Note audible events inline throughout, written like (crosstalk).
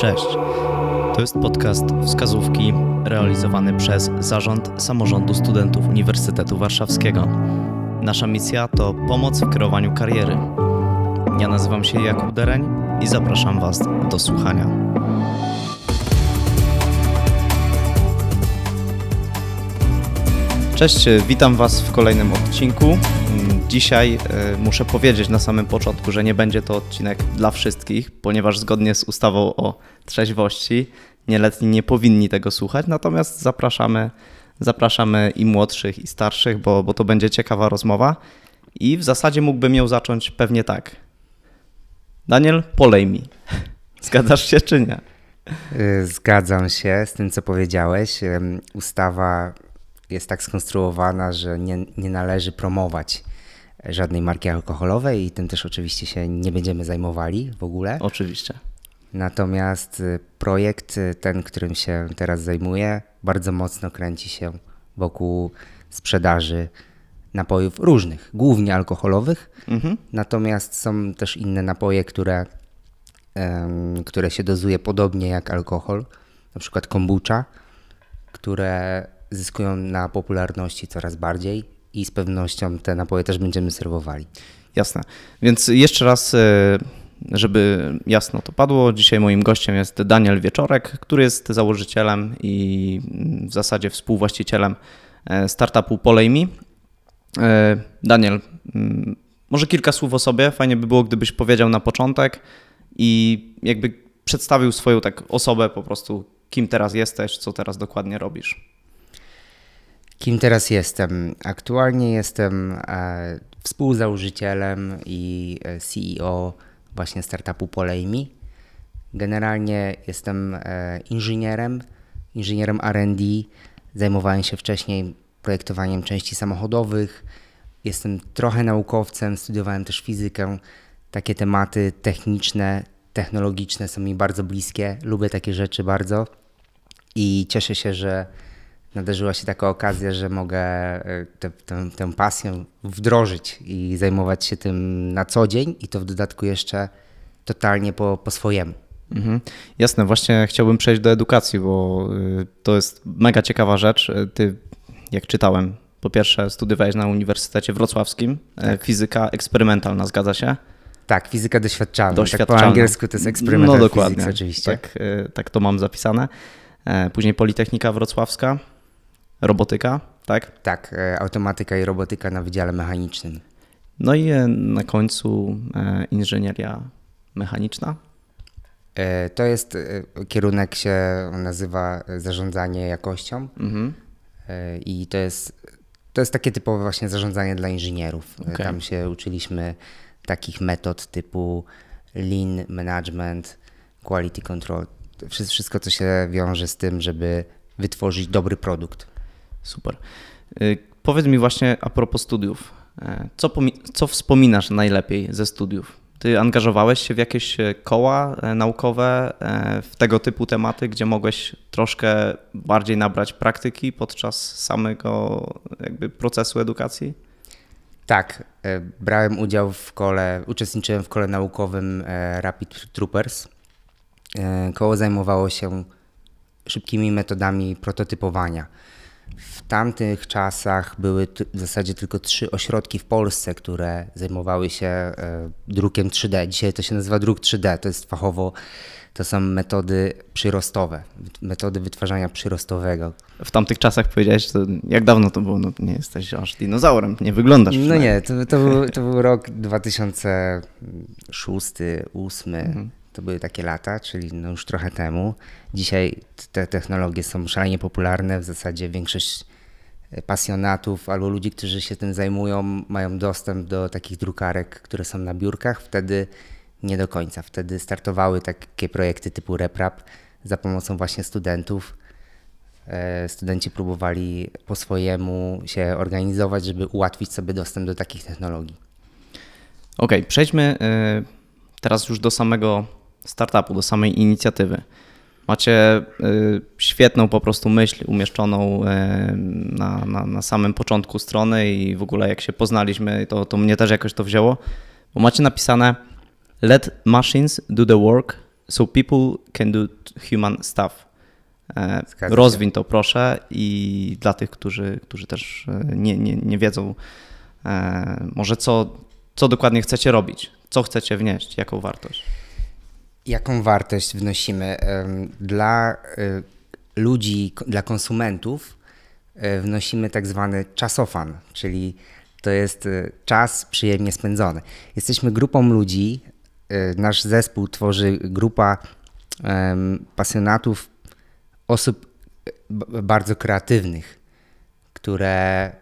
Cześć. To jest podcast Wskazówki realizowany przez Zarząd Samorządu Studentów Uniwersytetu Warszawskiego. Nasza misja to pomoc w kreowaniu kariery. Ja nazywam się Jakub Dereń i zapraszam Was do słuchania. Cześć, witam Was w kolejnym odcinku. Dzisiaj e, muszę powiedzieć na samym początku, że nie będzie to odcinek dla wszystkich, ponieważ zgodnie z ustawą o trzeźwości nieletni nie powinni tego słuchać, natomiast zapraszamy, zapraszamy i młodszych, i starszych, bo, bo to będzie ciekawa rozmowa. I w zasadzie mógłbym ją zacząć pewnie tak. Daniel, polej mi. (laughs) Zgadzasz się czy nie? Y, zgadzam się z tym, co powiedziałeś. Ustawa jest tak skonstruowana, że nie, nie należy promować żadnej marki alkoholowej i tym też oczywiście się nie będziemy zajmowali w ogóle. Oczywiście. Natomiast y, projekt, y, ten, którym się teraz zajmuję, bardzo mocno kręci się wokół sprzedaży napojów różnych, głównie alkoholowych. Mhm. Natomiast są też inne napoje, które, które się dozuje podobnie jak alkohol, na przykład kombucha, które zyskują na popularności coraz bardziej i z pewnością te napoje też będziemy serwowali. Jasne. Więc jeszcze raz, e, żeby jasno to padło, dzisiaj moim gościem jest Daniel Wieczorek, który jest założycielem i w zasadzie współwłaścicielem e, startupu Polejmi. E, Daniel, mm, może kilka słów o sobie. Fajnie by było, gdybyś powiedział na początek i jakby przedstawił swoją tak osobę po prostu, kim teraz jesteś, co teraz dokładnie robisz. Kim teraz jestem? Aktualnie jestem e, współzałożycielem i e, CEO właśnie startupu Polejmi. Generalnie jestem e, inżynierem, inżynierem RD. Zajmowałem się wcześniej projektowaniem części samochodowych. Jestem trochę naukowcem, studiowałem też fizykę. Takie tematy techniczne, technologiczne są mi bardzo bliskie. Lubię takie rzeczy bardzo i cieszę się, że nadarzyła się taka okazja, że mogę e, tę, tę, tę pasję wdrożyć i zajmować się tym na co dzień i to w dodatku jeszcze totalnie po, po swojemu. Mhm. Jasne, właśnie chciałbym przejść do edukacji, bo y, to jest mega ciekawa rzecz. Ty, jak czytałem, po pierwsze studiowałeś na Uniwersytecie Wrocławskim, e, tak. fizyka eksperymentalna, zgadza się? Tak, fizyka doświadczalna. doświadczalna. Tak po angielsku to jest experimental no, dokładnie. physics oczywiście. Tak, tak to mam zapisane. Później Politechnika Wrocławska, robotyka, tak? Tak, e, automatyka i robotyka na Wydziale Mechanicznym. No i e, na końcu e, inżynieria mechaniczna. To jest kierunek się nazywa zarządzanie jakością mhm. i to jest, to jest takie typowe właśnie zarządzanie dla inżynierów. Okay. Tam się uczyliśmy takich metod typu lean management, quality control, wszystko co się wiąże z tym, żeby wytworzyć dobry produkt. Super. Y, powiedz mi właśnie a propos studiów. E, co, co wspominasz najlepiej ze studiów? Ty angażowałeś się w jakieś e, koła e, naukowe w tego typu tematy, gdzie mogłeś troszkę bardziej nabrać praktyki podczas samego jakby procesu edukacji? Tak, brałem udział w kole, uczestniczyłem w kole naukowym Rapid Troopers. Koło zajmowało się szybkimi metodami prototypowania w tamtych czasach były w zasadzie tylko trzy ośrodki w Polsce, które zajmowały się e, drukiem 3D. Dzisiaj to się nazywa druk 3D, to jest fachowo, to są metody przyrostowe, metody wytwarzania przyrostowego. W tamtych czasach powiedziałeś, to jak dawno to było? No, nie jesteś aż dinozaurem, nie wyglądasz. No nie, to, to, był, to był rok 2006, 2008. Mhm. To były takie lata, czyli no już trochę temu. Dzisiaj te technologie są szalenie popularne. W zasadzie większość e, pasjonatów albo ludzi, którzy się tym zajmują, mają dostęp do takich drukarek, które są na biurkach. Wtedy nie do końca. Wtedy startowały takie projekty typu RepRap za pomocą właśnie studentów. E, studenci próbowali po swojemu się organizować, żeby ułatwić sobie dostęp do takich technologii. Okej, okay, przejdźmy e, teraz już do samego startupu, do samej inicjatywy. Macie y, świetną po prostu myśl umieszczoną y, na, na, na, samym początku strony i w ogóle jak się poznaliśmy, to, to mnie też jakoś to wzięło, bo macie napisane Let machines do the work, So people can do human stuff. E, Zgadza. Rozwiń to proszę i dla tych, którzy, którzy też e, nie, nie, nie wiedzą, e, może co, co dokładnie chcecie robić, co chcecie wnieść, jaką wartość. Jaką wartość wnosimy? Dla y, ludzi, dla konsumentów y, wnosimy tak zwany czasofan, czyli to jest y, czas przyjemnie spędzony. Jesteśmy grupą ludzi, nasz zespół tworzy grupa pasjonatów, osób bardzo kreatywnych, które,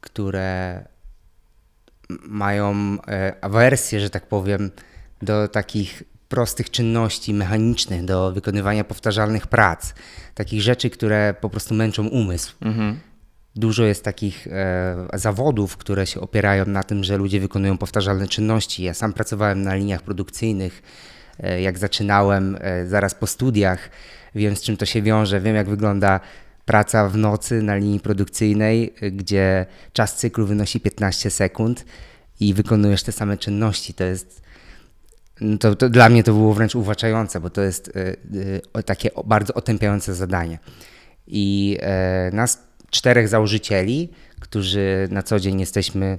które mają e, awersję, że tak powiem, do takich prostych czynności mechanicznych, do wykonywania powtarzalnych prac, takich rzeczy, które po prostu męczą umysł. Dużo jest takich e, zawodów, które się opierają na tym, że ludzie wykonują powtarzalne czynności. Ja sam pracowałem na liniach produkcyjnych, e, jak zaczynałem e, zaraz po studiach, wiem z czym to się wiąże, wiem jak wygląda praca w nocy na linii produkcyjnej, e, gdzie czas cyklu wynosi 15 sekund i wykonujesz te same czynności. To jest to, to dla mnie to było wręcz uwłaczające, bo to jest e, e, takie bardzo otępiające zadanie. I e, nas czterech założycieli, którzy na co dzień jesteśmy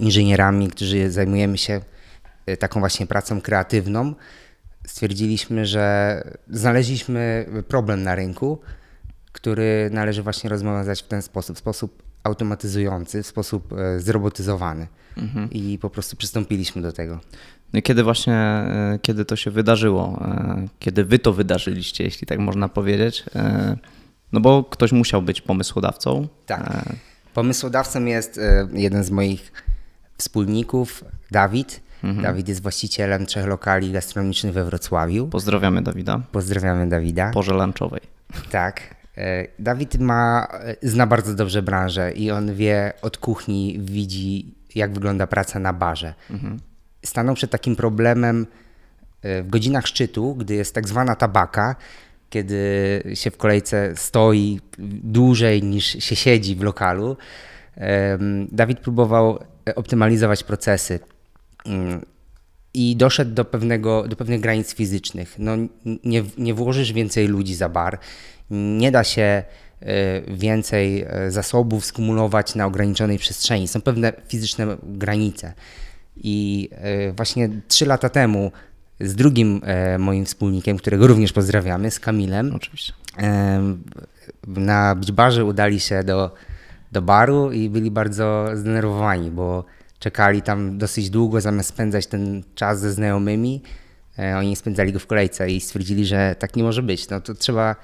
inżynierami, którzy zajmujemy się taką właśnie pracą kreatywną, stwierdziliśmy, że znaleźliśmy problem na rynku, który należy właśnie rozwiązać w ten sposób, sposób automatyzujący, w sposób e, zrobotyzowany. I po prostu przystąpiliśmy do tego. No kiedy właśnie, e, kiedy to się wydarzyło, e, kiedy wy to wydarzyliście, jeśli tak można powiedzieć, no bo ktoś musiał być pomysłodawcą. Tak. Pomysłodawcą jest jeden z moich wspólników, Dawid. Dawid jest właścicielem trzech lokali gastronomicznych we Wrocławiu. Pozdrawiamy Dawida, Pozdrawiamy Dawida. porze lunchowej. Tak. E, Dawid ma, e, zna bardzo dobrze branżę i on wie od kuchni, widzi jak wygląda praca na barze. Stanął przed takim problemem e, w godzinach szczytu, gdy jest tak zwana tabaka, kiedy się w kolejce stoi dłużej niż się siedzi w lokalu. Dawid próbował optymalizować procesy. I doszedł do, pewnego, do pewnych granic fizycznych. No, nie, nie włożysz więcej ludzi za bar, nie da się e, więcej e, zasobów skumulować na ograniczonej przestrzeni. Są pewne fizyczne granice. I e, właśnie trzy lata temu z drugim moim wspólnikiem, którego również pozdrawiamy, z Kamilem, Oczywiście. Na beach barze udali się do, do baru i byli bardzo zdenerwowani, bo czekali tam dosyć długo, zamiast spędzać ten czas ze znajomymi, e, oni spędzali go w kolejce i stwierdzili, że tak nie może być. No to trzeba,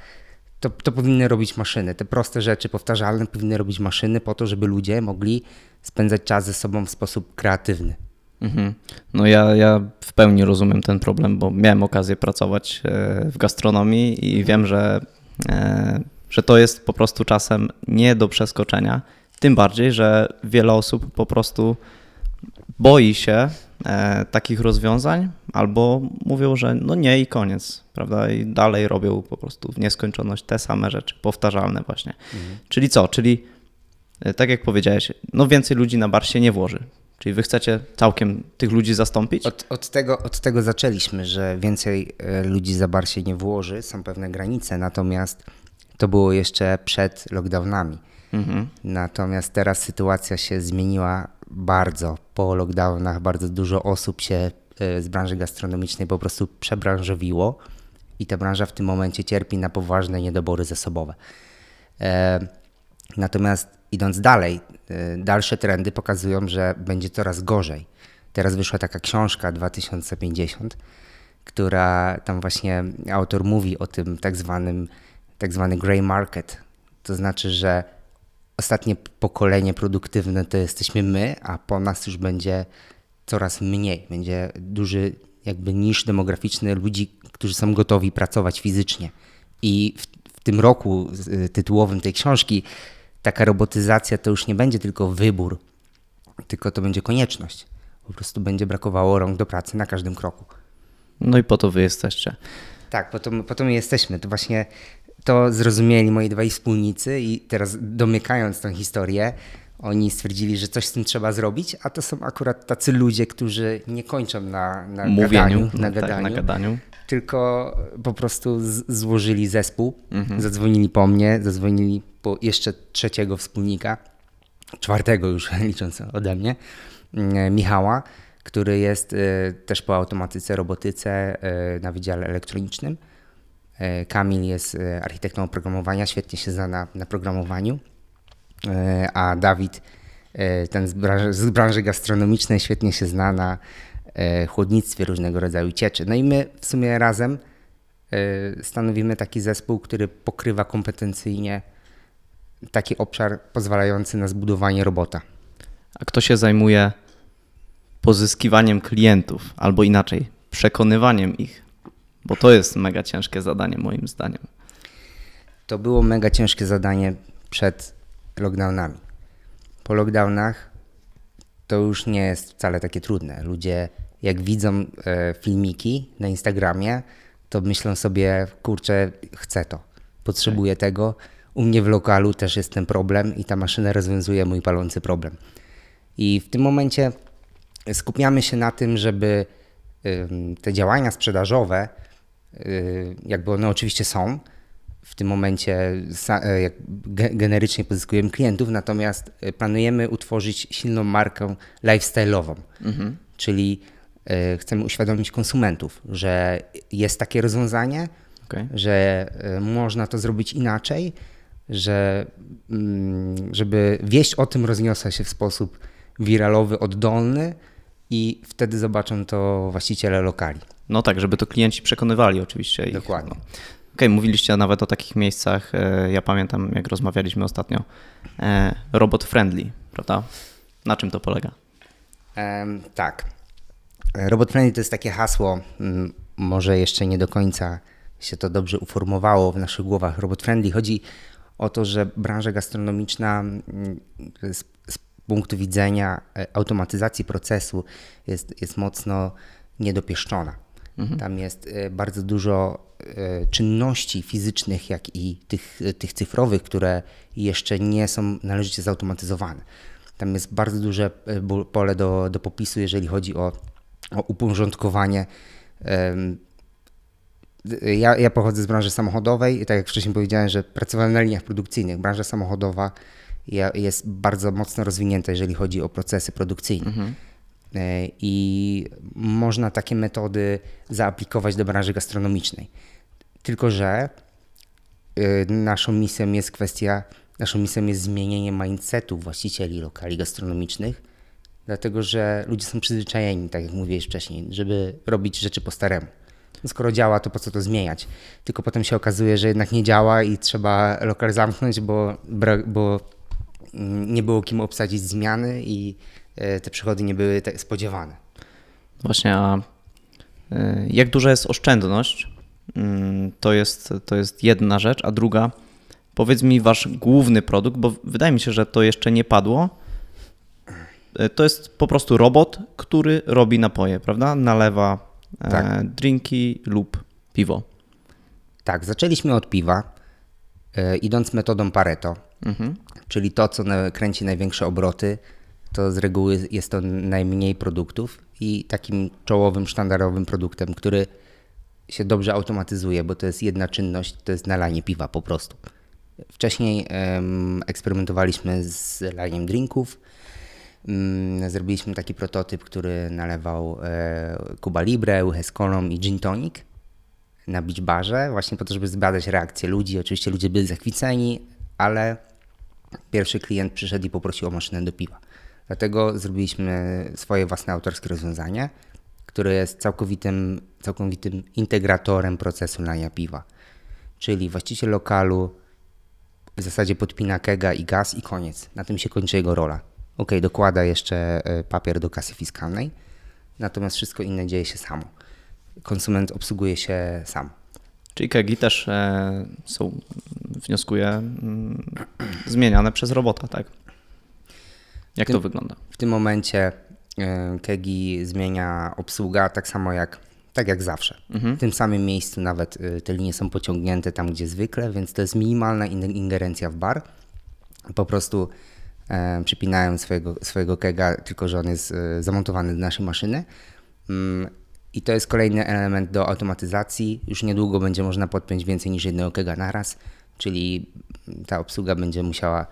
to, to powinny robić maszyny. Te proste rzeczy, powtarzalne powinny robić maszyny po to, żeby ludzie mogli spędzać czas ze sobą w sposób kreatywny. Mhm. No ja, ja w pełni rozumiem ten problem, bo miałem okazję pracować e, w gastronomii i wiem, że, e, że to jest po prostu czasem nie do przeskoczenia. Tym bardziej, że wiele osób po prostu boi się e, takich rozwiązań albo mówią, że no nie i koniec, prawda? I dalej robią po prostu w nieskończoność te same rzeczy, powtarzalne właśnie. Czyli co? Czyli e, tak jak powiedziałeś, no więcej ludzi na bar się nie włoży. Czyli wy chcecie całkiem tych ludzi zastąpić? Od, od, tego, od tego zaczęliśmy, że więcej e, ludzi za bar się nie włoży, są pewne granice, natomiast to było jeszcze przed lockdownami. Mhm. Natomiast teraz sytuacja się zmieniła bardzo. Po lockdownach bardzo dużo osób się e, z branży gastronomicznej po prostu przebranżowiło i ta branża w tym momencie cierpi na poważne niedobory zasobowe. E, Natomiast idąc dalej, e, dalsze trendy pokazują, że będzie coraz gorzej. Teraz wyszła taka książka 2050, która tam właśnie autor mówi o tym tak zwanym tak zwany grey market. To znaczy, że ostatnie pokolenie produktywne to jesteśmy my, a po nas już będzie coraz mniej. Będzie duży jakby niż demograficzny ludzi, którzy są gotowi pracować fizycznie. I w, w tym roku y, tytułowym tej książki taka robotyzacja to już nie będzie tylko wybór, tylko to będzie konieczność. Po prostu będzie brakowało rąk do pracy na każdym kroku. No i po to wy jesteście. Tak, po to, po to my jesteśmy. To właśnie to zrozumieli moi dwaj wspólnicy i teraz domykając tę historię, Oni stwierdzili, że coś z tym trzeba zrobić, a to są akurat tacy ludzie, którzy nie kończą na, na Mówieniu, gadaniu, no na tak, gadaniu, na gadaniu. tylko po prostu złożyli zespół, zadzwonili po mnie, zadzwonili po jeszcze trzeciego wspólnika, czwartego już (laughs) licząc ode mnie, mm, Michała, który jest y, też po automatyce, robotyce y, na Wydziale Elektronicznym. Y, Kamil jest y, architektą oprogramowania, świetnie się zna na, na programowaniu, Y, a Dawid, ten z branży, z branży gastronomicznej, świetnie się zna na chłodnictwie różnego rodzaju cieczy. No i my w sumie razem stanowimy taki zespół, który pokrywa kompetencyjnie taki obszar pozwalający na zbudowanie robota. A kto się zajmuje pozyskiwaniem klientów, albo inaczej, przekonywaniem ich? Bo to jest mega ciężkie zadanie, moim zdaniem. To było mega ciężkie zadanie przed lockdownami. Po lockdownach to już nie jest wcale takie trudne. Ludzie, jak widzą e, filmiki na Instagramie, to myślą sobie, kurczę, chcę to, potrzebuję tego. U mnie w lokalu też jest ten problem i ta maszyna rozwiązuje mój palący problem. I w tym momencie skupiamy się na tym, żeby te działania sprzedażowe, jakby one oczywiście są, w tym momencie e, generycznie pozyskujemy klientów, natomiast e, planujemy utworzyć silną markę lifestyle'ową, czyli e, chcemy uświadomić konsumentów, że jest takie rozwiązanie, Okej. że można to zrobić inaczej, że mm, żeby wieść o tym rozniosła się w sposób wiralowy, oddolny i wtedy zobaczą to właściciele lokali. No tak, żeby to klienci przekonywali oczywiście. Ich, Dokładnie. No. Okej, mówiliście nawet o takich miejscach, e, ja pamiętam jak rozmawialiśmy ostatnio, e, robot friendly, prawda? Na czym to polega? Em, tak. Robot Friendly to jest takie hasło, mm, może jeszcze nie do końca się to dobrze uformowało w naszych głowach. Robot Friendly chodzi o to, że branża gastronomiczna mm, z, z punktu widzenia e, automatyzacji procesu jest, jest mocno niedopieszczona. Tam jest e, bardzo dużo e, czynności fizycznych, jak i tych, tych cyfrowych, które jeszcze nie są należycie zautomatyzowane. Tam jest bardzo duże pole do, do popisu, jeżeli chodzi o, o uporządkowanie. Ja, ja pochodzę z branży samochodowej i tak jak wcześniej powiedziałem, że pracowałem na liniach produkcyjnych. Branża samochodowa jest bardzo mocno rozwinięta, jeżeli chodzi o procesy produkcyjne. E, I można takie metody zaaplikować do branży gastronomicznej. Tylko, że y, naszą misją jest kwestia, naszą misją jest zmienienie mindsetu właścicieli lokali gastronomicznych, dlatego że ludzie są przyzwyczajeni, tak jak mówiłeś wcześniej, żeby robić rzeczy po staremu. Skoro działa, to po co to zmieniać? Tylko potem się okazuje, że jednak nie działa i trzeba lokal zamknąć, bo, bo mm, nie było kim obsadzić zmiany i e, te przychody nie były te spodziewane. Właśnie, a y, jak duża jest oszczędność? Mm, To jest, to jest jedna rzecz, a druga, powiedz mi wasz główny produkt, bo wydaje mi się, że to jeszcze nie padło. Y, To jest po prostu robot, który robi napoje, prawda? Nalewa e, Tak. drinki lub piwo. Tak, zaczęliśmy od piwa, e, idąc metodą Pareto, czyli to, co kręci największe obroty, to z reguły jest to najmniej produktów i takim czołowym, sztandarowym produktem, który się dobrze automatyzuje, bo to jest jedna czynność, to jest nalanie piwa po prostu. Wcześniej em, eksperymentowaliśmy z laniem drinków. Mm, Zrobiliśmy taki prototyp, który nalewał e, Cuba Libre, kolą i gin tonic na beach barze, właśnie po to, żeby zbadać reakcję ludzi. Oczywiście ludzie byli zachwyceni, ale pierwszy klient przyszedł i poprosił o maszynę do piwa. Dlatego zrobiliśmy swoje własne autorskie rozwiązanie, które jest całkowitym, całkowitym integratorem procesu lania piwa. Czyli właściciel lokalu w zasadzie podpina kega i gaz i koniec. Na tym się kończy jego rola. Ok, dokłada jeszcze e, papier do kasy fiskalnej, natomiast wszystko inne dzieje się samo. Konsument obsługuje się sam. Czyli kegi też e, są, wnioskuję, mm, zmieniane przez robota, tak? Jak to Tym- wygląda? W tym momencie e, Kegi zmienia obsługa tak samo jak, tak jak zawsze. W tym samym miejscu nawet e, te linie są pociągnięte tam, gdzie zwykle, więc to jest minimalna in- ingerencja w bar. Po prostu e, przypinają swojego, swojego kega, tylko że on jest e, zamontowany do naszej maszyny. Mm, I to jest kolejny element do automatyzacji. Już niedługo będzie można podpiąć więcej niż jednego kega naraz, czyli ta obsługa będzie musiała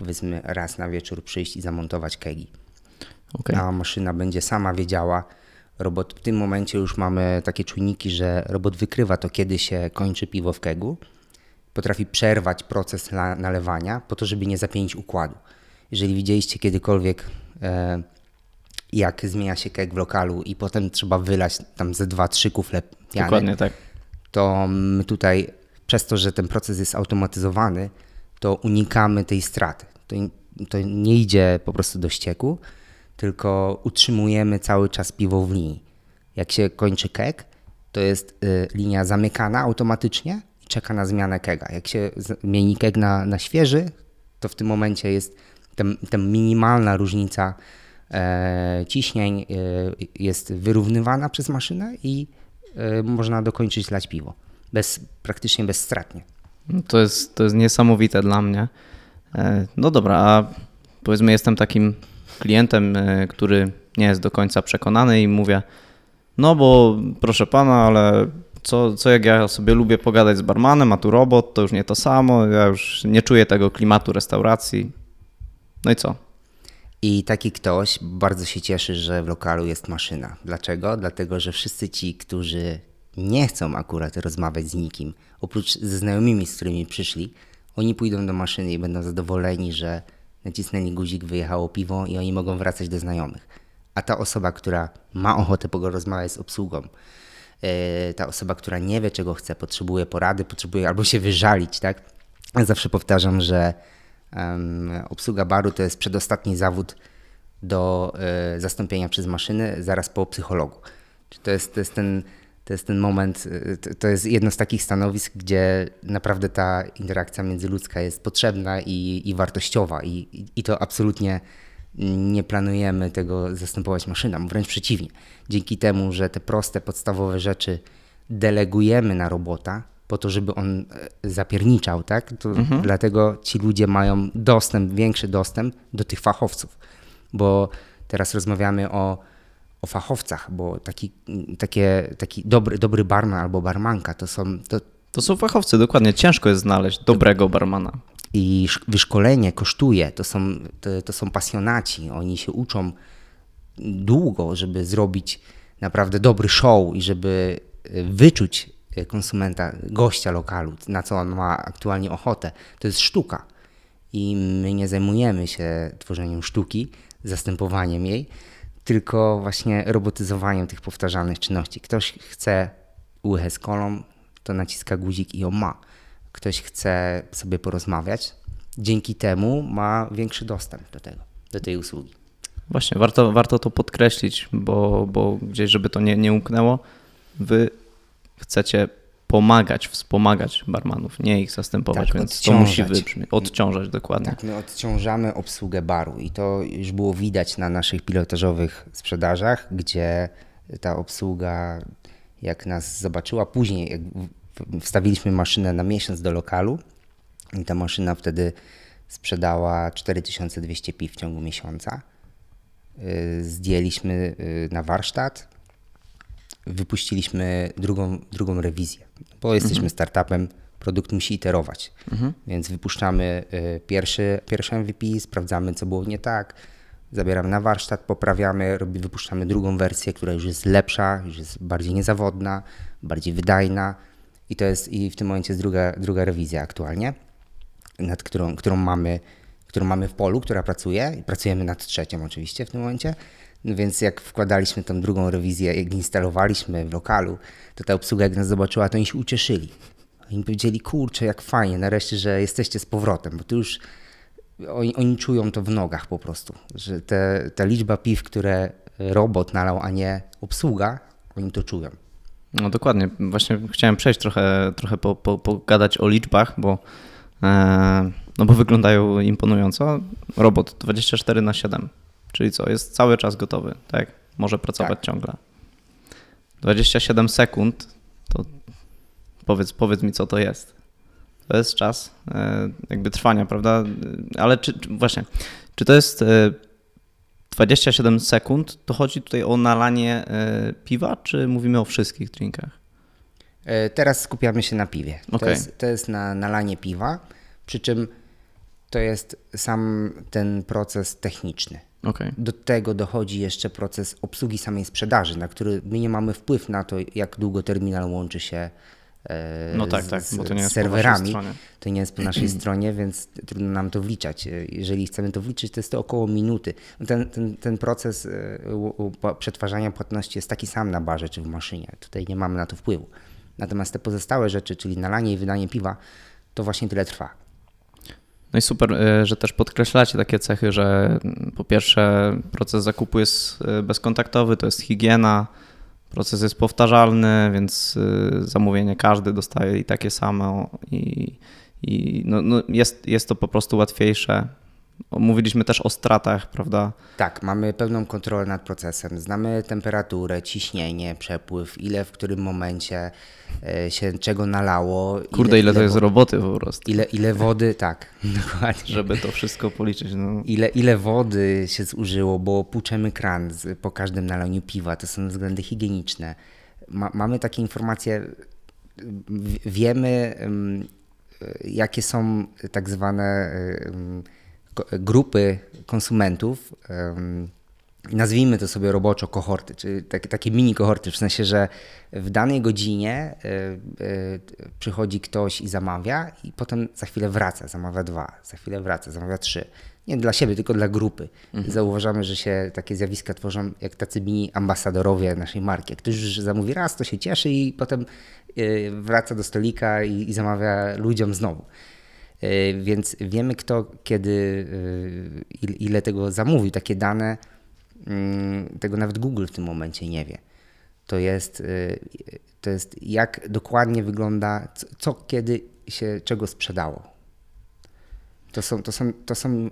powiedzmy raz na wieczór przyjść i zamontować kegi. Okay. A maszyna będzie sama wiedziała. Robot w tym momencie już mamy takie czujniki, że robot wykrywa to, kiedy się kończy piwo w kegu. Potrafi przerwać proces nalewania po to, żeby nie zapięć układu. Jeżeli widzieliście kiedykolwiek, e, jak zmienia się keg w lokalu i potem trzeba wylać tam ze dwa, trzy kufle piany, Dokładnie tak. to my tutaj, przez to, że ten proces jest automatyzowany, to unikamy tej straty. To, to nie idzie po prostu do ścieku, tylko utrzymujemy cały czas piwo w linii. Jak się kończy keg, to jest y, linia zamykana automatycznie i czeka na zmianę kega. Jak się zmieni keg na, na świeży, to w tym momencie jest ta minimalna różnica e, ciśnień e, jest wyrównywana przez maszynę i e, można dokończyć lać piwo. Bez, praktycznie bezstratnie. To jest, to jest niesamowite dla mnie. E, no dobra, a powiedzmy jestem takim klientem, e, który nie jest do końca przekonany i mówię, no bo proszę pana, ale co, co jak ja sobie lubię pogadać z barmanem, a tu robot, to już nie to samo, ja już nie czuję tego klimatu restauracji. No i co? I taki ktoś bardzo się cieszy, że w lokalu jest maszyna. Dlaczego? Dlatego, że wszyscy ci, którzy nie chcą akurat rozmawiać z nikim, oprócz ze znajomymi, z którymi przyszli, oni pójdą do maszyny i będą zadowoleni, że nacisnęli guzik, wyjechało piwo i oni mogą wracać do znajomych. A ta osoba, która ma ochotę porozmawiać z obsługą, e, ta osoba, która nie wie, czego chce, potrzebuje porady, potrzebuje albo się wyżalić, tak? Zawsze powtarzam, że um, obsługa baru to jest przedostatni zawód do y, zastąpienia przez maszyny zaraz po psychologu. To jest, to jest ten to jest ten moment, y, to jest jedno z takich stanowisk, gdzie naprawdę ta interakcja międzyludzka jest potrzebna i, i wartościowa i, i to absolutnie nie planujemy tego zastępować maszyną, wręcz przeciwnie. Dzięki temu, że te proste, podstawowe rzeczy delegujemy na robota, po to, żeby on e, zapierniczał, tak? Mhm. Dlatego ci ludzie mają dostęp, większy dostęp do tych fachowców, bo teraz rozmawiamy o o fachowcach, bo taki, takie, taki dobry, dobry barman albo barmanka to są. To, to są fachowcy, dokładnie. Ciężko jest znaleźć dobrego barmana. I wyszkolenie kosztuje. To są, to, to są pasjonaci. Oni się uczą długo, żeby zrobić naprawdę dobry show i żeby e, wyczuć e, konsumenta, gościa lokalu, na co on ma aktualnie ochotę. To jest sztuka. I my nie zajmujemy się tworzeniem sztuki, zastępowaniem jej, tylko właśnie robotyzowaniem tych powtarzalnych czynności. Ktoś chce łychę z kolą, to naciska guzik i ją ma. Ktoś chce sobie porozmawiać, dzięki temu ma większy dostęp do tego, do tej usługi. Właśnie, warto, warto to podkreślić, bo, bo gdzieś, żeby to nie, nie umknęło, wy chcecie pomagać, wspomagać barmanów, nie ich zastępować, tak, więc odciążać. to musi wybrzmieć. Odciążać, dokładnie. Tak, my odciążamy obsługę baru i to już było widać na naszych pilotażowych sprzedażach, gdzie ta obsługa, jak nas zobaczyła później, jak wstawiliśmy maszynę na miesiąc do lokalu i ta maszyna wtedy sprzedała 4200 piw w ciągu miesiąca. Y, zdjęliśmy y, na warsztat, wypuściliśmy drugą, drugą rewizję, bo jesteśmy mhm. startupem, produkt musi iterować. Mhm. Więc wypuszczamy y, pierwszy, pierwszy MVP, sprawdzamy, co było nie tak, zabieramy na warsztat, poprawiamy, robi, wypuszczamy drugą wersję, która już jest lepsza, już jest bardziej niezawodna, bardziej wydajna. I to jest i w tym momencie jest druga, druga rewizja aktualnie, nad którą, którą, mamy, którą mamy w polu, która pracuje i pracujemy nad trzecią oczywiście w tym momencie. No więc jak wkładaliśmy tą drugą rewizję, jak instalowaliśmy w lokalu, to ta obsługa jak nas zobaczyła, to oni się ucieszyli. Oni powiedzieli, kurczę, jak fajnie, nareszcie, że jesteście z powrotem, bo tu już oni, oni czują to w nogach po prostu, że te, ta liczba piw, które robot nalał, a nie obsługa, oni to czują. No dokładnie, właśnie chciałem przejść trochę, trochę po, po, pogadać o liczbach, bo, e, no bo wyglądają imponująco. Robot 24 na 7 Czyli co, jest cały czas gotowy, tak? Może pracować tak. ciągle. 27 sekund, to powiedz, powiedz mi, co to jest. To jest czas e, jakby trwania, prawda? Ale czy, czy właśnie, Czy to jest e, 27 sekund? To chodzi tutaj o nalanie e, piwa, czy mówimy o wszystkich drinkach? E, Teraz skupiamy się na piwie. To, Okej. jest, to jest na nalanie piwa, przy czym to jest sam ten proces techniczny. Okej. Do tego dochodzi jeszcze proces obsługi samej sprzedaży, na który my nie mamy wpływ na to, jak długo terminal łączy się e, No tak, z, tak, bo to nie jest serwerami. To nie jest po naszej (clears throat) stronie, więc trudno nam to wliczać. E, Jeżeli chcemy to wliczyć, to jest to około minuty. Ten, ten, ten proces e, przetwarzania płatności jest taki sam na barze czy w maszynie. Tutaj nie mamy na to wpływu. Natomiast te pozostałe rzeczy, czyli nalanie i wydanie piwa, to właśnie tyle trwa. No i super, e, że też podkreślacie takie cechy, że mm, po pierwsze proces zakupu jest e, bezkontaktowy, to jest higiena, proces jest powtarzalny, więc e, zamówienie każdy dostaje i takie samo i, i no, no jest, jest to po prostu łatwiejsze. Mówiliśmy też o stratach, prawda? Tak, mamy pełną kontrolę nad procesem. Znamy temperaturę, ciśnienie, przepływ, ile w którym momencie e, się czego nalało. Kurde, ile to jest wo- roboty po prostu, Ile, ile wody, tak, (laughs) dokładnie. żeby to wszystko policzyć. No. Ile, ile wody się zużyło, bo płuczemy kran po każdym nalaniu piwa, to są względy higieniczne. Ma, mamy takie informacje, wiemy y, jakie są tak zwane grupy konsumentów. Nazwijmy to sobie roboczo kohorty, czy takie, takie mini kohorty, w sensie, że w danej godzinie y, y, przychodzi ktoś i zamawia, i potem za chwilę wraca, zamawia dwa, za chwilę wraca, zamawia trzy. Nie dla siebie, tylko dla grupy. I Zauważamy, że się takie zjawiska tworzą jak tacy mini ambasadorowie naszej marki. Jak ktoś już zamówi raz, to się cieszy i potem y, wraca do stolika i, i zamawia ludziom znowu. Y, Więc wiemy kto, kiedy, y, il- ile tego zamówił. Takie dane, mm, tego nawet Google w tym momencie nie wie. To jest, y, to jest jak dokładnie wygląda, co, kiedy się czego sprzedało. To są, to są, to są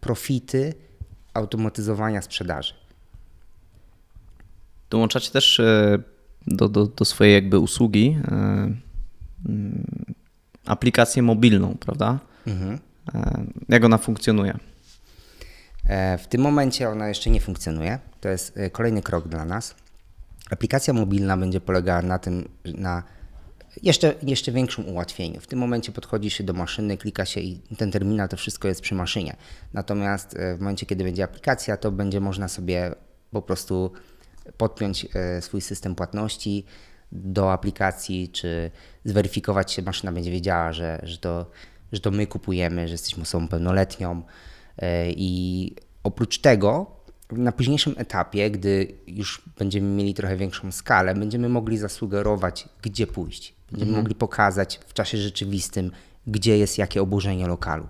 profity automatyzowania sprzedaży. Dołączacie też do, do, do swojej jakby usługi mm, aplikację mobilną, prawda? Mhm. E, Jak ona funkcjonuje? E, W tym momencie ona jeszcze nie funkcjonuje. To jest e, kolejny krok dla nas. Aplikacja mobilna będzie polegała na tym, na jeszcze, jeszcze większym ułatwieniu. W tym momencie podchodzi się do maszyny, klika się i ten terminal, to wszystko jest przy maszynie. Natomiast w momencie, kiedy będzie aplikacja, to będzie można sobie po prostu podpiąć swój system płatności do aplikacji, czy zweryfikować się, maszyna będzie wiedziała, że, że, to, że to my kupujemy, że jesteśmy osobą pełnoletnią. E, I oprócz tego, na późniejszym etapie, gdy już będziemy mieli trochę większą skalę, będziemy mogli zasugerować, gdzie pójść. Będziemy mogli pokazać w czasie rzeczywistym, gdzie jest jakie oburzenie lokalu.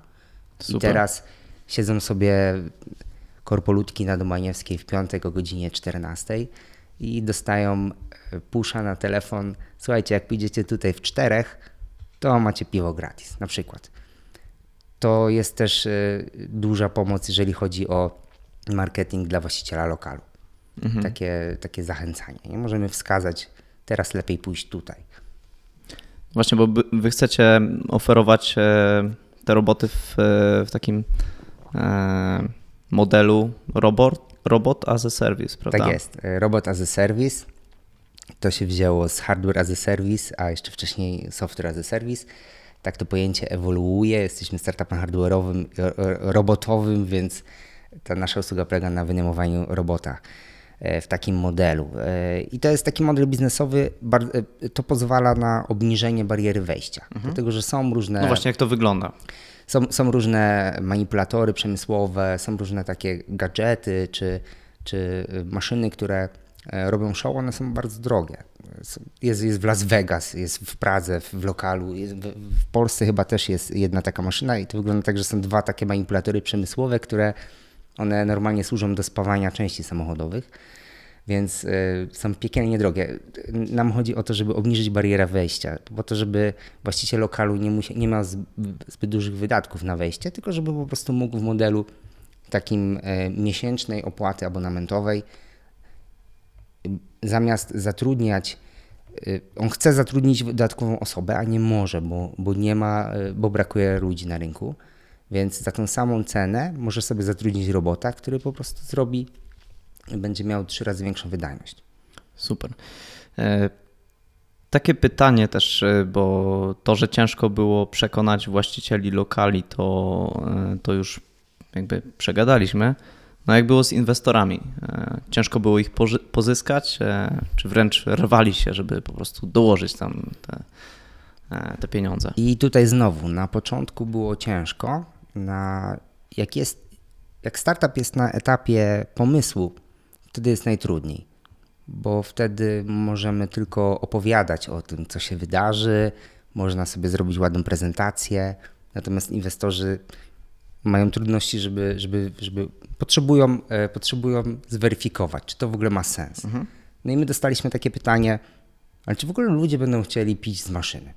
I Super. teraz siedzą sobie korpolutki na Domaniewskiej w piątek o godzinie 14 i dostają pusza na telefon. Słuchajcie, jak pójdziecie tutaj w czterech, to macie piwo gratis, na przykład. To jest też e, duża pomoc, jeżeli chodzi o marketing dla właściciela lokalu. Takie, takie zachęcanie. Nie możemy wskazać, teraz lepiej pójść tutaj. Właśnie, bo wy chcecie oferować e, te roboty w, e, w takim e, modelu robot, robot as a service, prawda? Tak jest. Robot as a service. To się wzięło z hardware as a service, a jeszcze wcześniej software as a service. Tak to pojęcie ewoluuje. Jesteśmy startupem hardware'owym, robotowym, więc ta nasza usługa polega na wynajmowaniu robota e, w takim modelu. E, I to jest taki model biznesowy, e, to pozwala na obniżenie bariery wejścia, dlatego że są różne No właśnie, jak to wygląda? są, są różne manipulatory przemysłowe, są różne takie gadżety czy, czy maszyny, które robią show, one są bardzo drogie. Jest, jest w Las Vegas, jest w Pradze, w, lokalu, jest w, w Polsce chyba też jest jedna taka maszyna i to wygląda tak, że są dwa takie manipulatory przemysłowe, które one normalnie służą do spawania części samochodowych więc y, są piekielnie drogie. Nam chodzi o to, żeby obniżyć barierę wejścia, po to, żeby właściciel lokalu nie, musia, nie miał zb- zbyt dużych wydatków na wejście, tylko żeby po prostu mógł w modelu takim e, miesięcznej opłaty abonamentowej y, zamiast zatrudniać, y, on chce zatrudnić dodatkową osobę, a nie może, bo, bo nie ma, y, bo brakuje ludzi na rynku. Więc za tą samą cenę możesz sobie zatrudnić robota, który po prostu zrobi będzie miał trzy razy większą wydajność. Super. E, takie pytanie też, e, bo to, że ciężko było przekonać właścicieli lokali, to, e, to już jakby przegadaliśmy. No jak było z inwestorami? Ciężko było ich pozyskać, czy wręcz rwali się, żeby po prostu dołożyć tam te, te pieniądze? I tutaj znowu, na początku było ciężko. Na, jak, jest, jak startup jest na etapie pomysłu, wtedy jest najtrudniej bo wtedy możemy tylko opowiadać o tym, co się wydarzy, można sobie zrobić ładną prezentację, natomiast inwestorzy mają trudności, żeby, żeby, żeby potrzebują, e, potrzebują zweryfikować, czy to w ogóle ma sens. Mhm. No i my dostaliśmy takie pytanie, ale czy w ogóle ludzie będą chcieli pić z maszyny?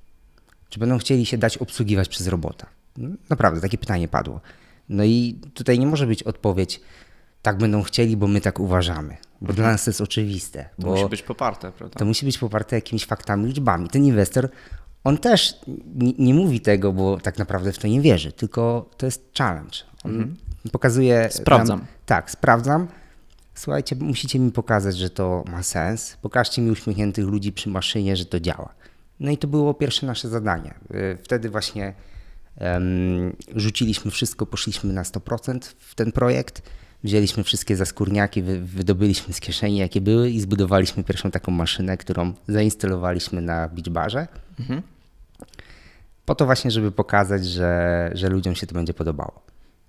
Czy będą chcieli się dać obsługiwać przez robota? No, naprawdę, takie pytanie padło. No i tutaj nie może być odpowiedź, tak będą chcieli, bo my tak uważamy. Bo dla nas to jest oczywiste. To musi być poparte, prawda? To musi być poparte jakimiś faktami, liczbami. Ten inwestor, on też nie, nie mówi tego, bo tak naprawdę w to nie wierzy, tylko to jest challenge. On mhm. pokazuje. Sprawdzam. Nam, tak, sprawdzam. Słuchajcie, musicie mi pokazać, że to ma sens. Pokażcie mi uśmiechniętych ludzi przy maszynie, że to działa. No i to było pierwsze nasze zadanie. Y, wtedy właśnie um, rzuciliśmy wszystko, poszliśmy na 100% w ten projekt wzięliśmy wszystkie zaskórniaki, wydobyliśmy z kieszeni, jakie były i zbudowaliśmy pierwszą taką maszynę, którą zainstalowaliśmy na beach barze. Mhm. Po to właśnie, żeby pokazać, że, że ludziom się to będzie podobało.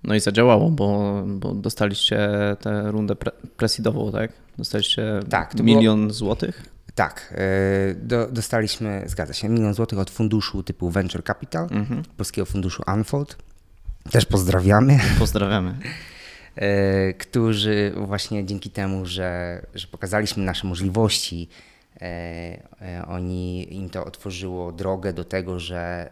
No i zadziałało, bo, bo dostaliście tę rundę pre, presidową, tak? Dostaliście tak, milion było... złotych? Tak, e, do, dostaliśmy, zgadza się, milion złotych od funduszu typu Venture Capital, mhm. polskiego funduszu Unfold. Też pozdrawiamy. Pozdrawiamy. E, którzy właśnie dzięki temu, że, że pokazaliśmy nasze możliwości, e, e, oni im to otworzyło drogę do tego, że,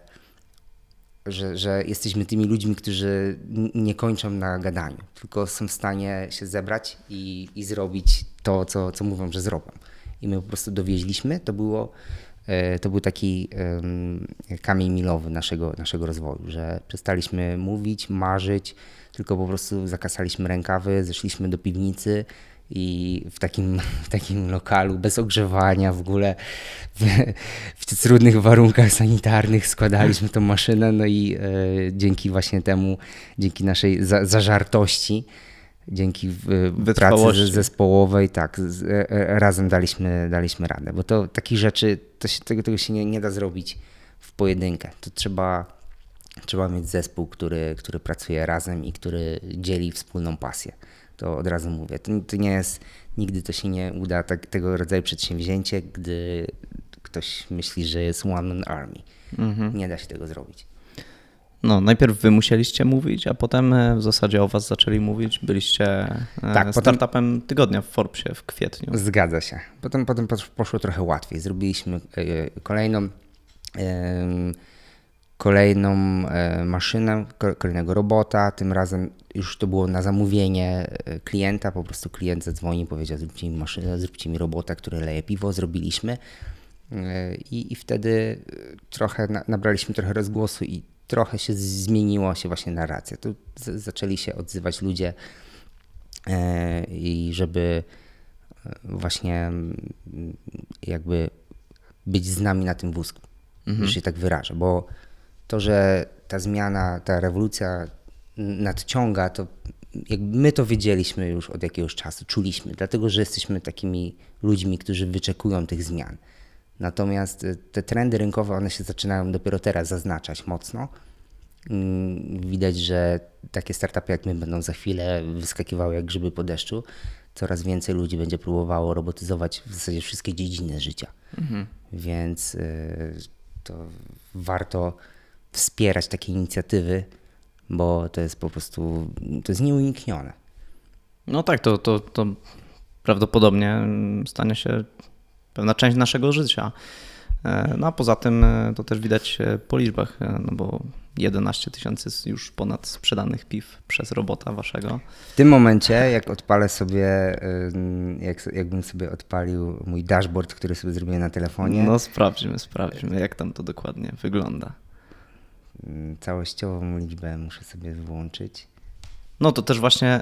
że, że jesteśmy tymi ludźmi, którzy nie kończą na gadaniu, tylko są w stanie się zebrać i, i zrobić to, co, co mówią, że zrobią. I my po prostu dowieźliśmy. To było to był taki kamień milowy naszego, naszego rozwoju, że przestaliśmy mówić, marzyć, tylko po prostu zakasaliśmy rękawy, zeszliśmy do piwnicy i w takim, (laughs) w takim lokalu bez ogrzewania w ogóle w, w trudnych warunkach sanitarnych składaliśmy tą maszynę no i e, dzięki właśnie temu, dzięki naszej za, zażartości dzięki e, pracy zespołowej, tak, z, e, e, razem daliśmy, daliśmy radę, bo to takich rzeczy, to się, tego, tego się nie, nie da zrobić w pojedynkę. To trzeba Trzeba mieć zespół, który, który pracuje razem i który dzieli wspólną pasję. To od razu mówię. To, to nie jest, nigdy to się nie uda, tak, tego rodzaju przedsięwzięcie, gdy ktoś myśli, że jest one man army. Mhm. Nie da się tego zrobić. No, najpierw wy musieliście mówić, a potem e, w zasadzie o was zaczęli mówić. Byliście e, tak, startupem potem... tygodnia w Forbesie w kwietniu. Zgadza się. Potem, potem poszło trochę łatwiej. Zrobiliśmy e, kolejną kolejną e, maszynę, kolejnego robota. Tym razem już to było na zamówienie e, klienta. Po prostu klient zadzwonił, powiedział: Zróbcie mi maszynę, zróbcie mi robota, który leje piwo. Zrobiliśmy. E, I, i wtedy trochę nabraliśmy trochę rozgłosu i trochę się zmieniła się właśnie narracja. Tu zaczęli się odzywać ludzie i żeby właśnie jakby być z nami na tym wózku, mhm. że się tak wyrażę, bo to, że ta zmiana, ta rewolucja nadciąga, to jakby my to wiedzieliśmy już od jakiegoś czasu, czuliśmy, dlatego że jesteśmy takimi ludźmi, którzy wyczekują tych zmian. Natomiast y, te trendy rynkowe, one się zaczynają dopiero teraz zaznaczać mocno. Mm, widać, że takie startupy jak my będą za chwilę wyskakiwały jak grzyby po deszczu. Coraz więcej ludzi będzie próbowało robotyzować w zasadzie wszystkie dziedziny życia. Mhm. Więc y, to warto wspierać takie inicjatywy, bo to jest po prostu, to jest nieuniknione. No tak, to, to, to prawdopodobnie stanie się pewna część naszego życia. E, no a poza tym e, to też widać e, po liczbach, no bo 11 tysięcy już ponad sprzedanych piw przez robota waszego. W tym momencie, jak odpalę sobie, jak, jakbym sobie odpalił mój dashboard, który sobie zrobiłem na telefonie. No sprawdźmy, sprawdźmy, jak tam to dokładnie wygląda. Mm, Całościową liczbę muszę sobie włączyć. No to też właśnie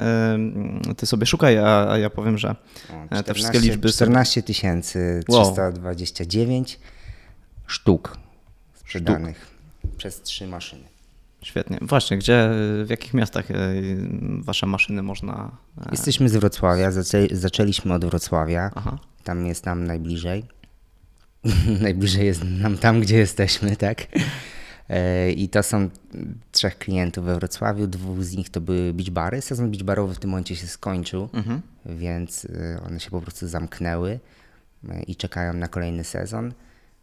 y, ty sobie szukaj, a, a ja powiem, że O, e, te wszystkie liczby są... 14 329 sztuk sprzedanych przez trzy maszyny. Świetnie. Właśnie, gdzie, w jakich miastach e, wasze maszyny można... e, Jesteśmy z Wrocławia, zaczę, zaczęliśmy od Wrocławia. Aha. Tam jest nam najbliżej. (laughs) najbliżej jest nam tam, gdzie jesteśmy, tak? E, I to są trzech klientów we Wrocławiu. Dwóch z nich to były beach bary. Sezon beach barowy w tym momencie się skończył, Mhm. więc e, one się po prostu zamknęły e, i czekają na kolejny sezon.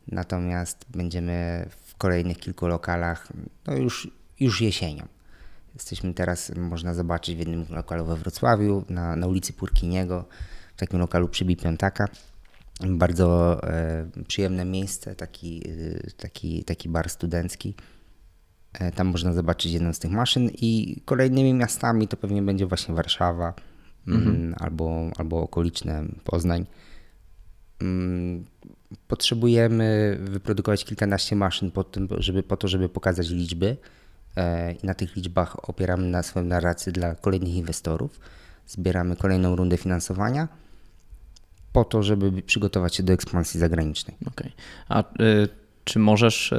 Natomiast będziemy w kolejnych kilku lokalach, no już, już jesienią. Jesteśmy teraz, można zobaczyć w jednym lokalu we Wrocławiu, na, na ulicy Purkiniego, w takim lokalu przy Bipiątaka. Bardzo e, przyjemne miejsce, taki, e, taki, taki bar studencki. E, tam można zobaczyć jedną z tych maszyn i kolejnymi miastami to pewnie będzie właśnie Warszawa mm, albo, albo okoliczne Poznań. Mm, Potrzebujemy wyprodukować kilkanaście maszyn po, tym, żeby, po to, żeby pokazać liczby. I na tych liczbach opieramy na swoją narrację dla kolejnych inwestorów. Zbieramy kolejną rundę finansowania po to, żeby przygotować się do ekspansji zagranicznej. Okej. A y, czy możesz y,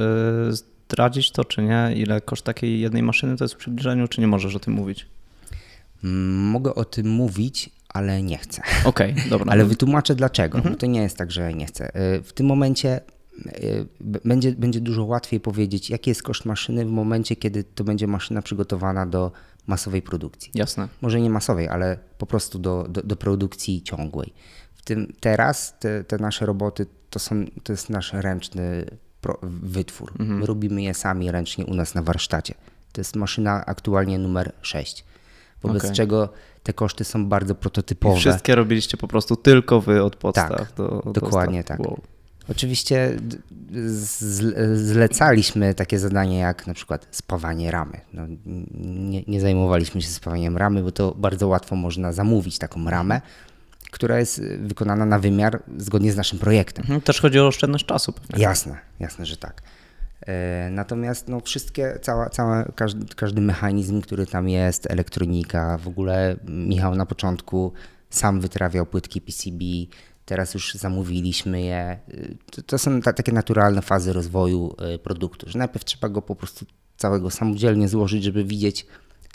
zdradzić to, czy nie? Ile koszt takiej jednej maszyny to jest w przybliżeniu, czy nie możesz o tym mówić? Mm, Mogę o tym mówić, ale nie chcę. Okej, (laughs) dobra. Ale wytłumaczę dlaczego. Bo to nie jest tak, że nie chcę. Y, W tym momencie y, będzie, będzie dużo łatwiej powiedzieć, jaki jest koszt maszyny w momencie, kiedy to będzie maszyna przygotowana do masowej produkcji. Jasne. Może nie masowej, ale po prostu do, do, do produkcji ciągłej. Tym teraz te, te nasze roboty to, są, to jest nasz ręczny pro, wytwór. My robimy je sami ręcznie u nas na warsztacie. To jest maszyna aktualnie numer 6. Wobec Okej. czego te koszty są bardzo I prototypowe. wszystkie robiliście po prostu tylko wy od podstaw Tak, do, do dokładnie tak. Wow. Oczywiście zlecaliśmy takie zadania jak na przykład spawanie ramy. No, nie, nie zajmowaliśmy się spawaniem ramy, bo to bardzo łatwo można zamówić taką ramę, która jest wykonana na wymiar zgodnie z naszym projektem. Mhm, Też chodzi o oszczędność czasu pewnie. Jasne, jasne, że tak. E, Natomiast no, wszystkie, cała, cała, każdy, każdy mechanizm, który tam jest, elektronika, w ogóle Michał na początku sam wytrawiał płytki PCB, teraz już zamówiliśmy je. Y, To, to są ta, takie naturalne fazy rozwoju y, produktu, że najpierw trzeba go po prostu całego samodzielnie złożyć, żeby widzieć,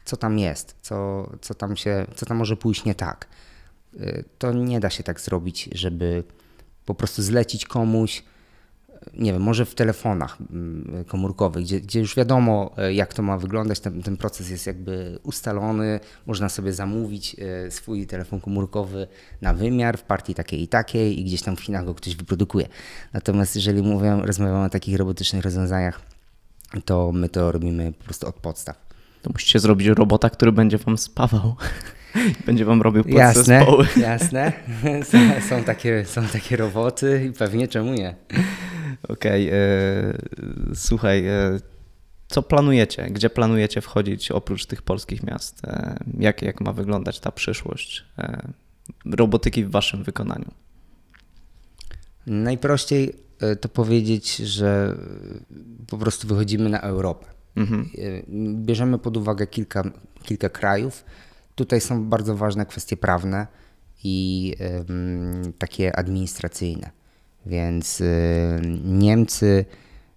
co tam jest, co, co, tam, się, co tam może pójść nie tak. To nie da się tak zrobić, żeby po prostu zlecić komuś, nie wiem, może w telefonach mm, komórkowych, gdzie, gdzie już wiadomo, e, jak to ma wyglądać, ten, ten proces jest jakby ustalony, można sobie zamówić e, swój telefon komórkowy na wymiar w partii takiej i takiej i gdzieś tam w Chinach go ktoś wyprodukuje. Natomiast jeżeli mówię, rozmawiamy o takich robotycznych rozwiązaniach, to my to robimy po prostu od podstaw. To musicie zrobić robota, który będzie wam spawał. (laughs) będzie wam robił płat Jasne, zespoły. (laughs) jasne. (laughs) Są, takie, są takie roboty i pewnie czemu nie. Okej, e, słuchaj, e, co planujecie? Gdzie planujecie wchodzić oprócz tych polskich miast? E, jak, jak ma wyglądać ta przyszłość e, robotyki w waszym wykonaniu? Najprościej e, to powiedzieć, że po prostu wychodzimy na Europę. Mhm. Bierzemy pod uwagę kilka, kilka krajów. Tutaj są bardzo ważne kwestie prawne i takie administracyjne. Więc e, Niemcy,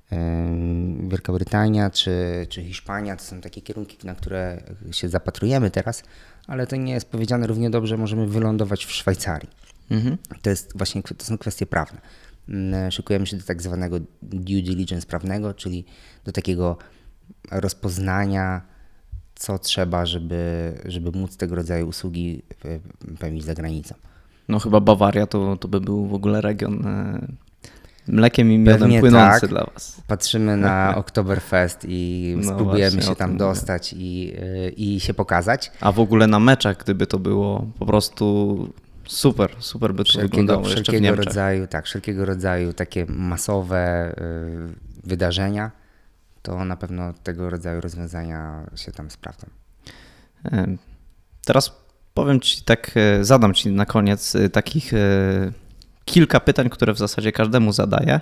em, Wielka Brytania czy, czy Hiszpania to są takie kierunki, na które się zapatrujemy teraz, ale to nie jest powiedziane równie dobrze, możemy wylądować w Szwajcarii. Mhm. To jest właśnie to są kwestie prawne. Mm, Szykujemy się do tak zwanego due diligence prawnego, czyli do takiego rozpoznania, co trzeba, żeby, żeby móc tego rodzaju usługi e, pełnić za granicą. No chyba Bawaria to, to by był w ogóle region e, mlekiem i miodem Pewnie płynący tak. dla was. Patrzymy na (laughs) Oktoberfest i No spróbujemy właśnie, się tam dostać i, e, i się pokazać. A w ogóle na meczach, gdyby to było po prostu super, super by to Wszelkiego, wyglądało wszelkiego rodzaju, tak, wszelkiego rodzaju takie masowe wydarzenia, to na pewno tego rodzaju rozwiązania się tam sprawdzą. E, Teraz powiem Ci tak, e, zadam Ci na koniec e, takich kilka pytań, które w zasadzie każdemu zadaję.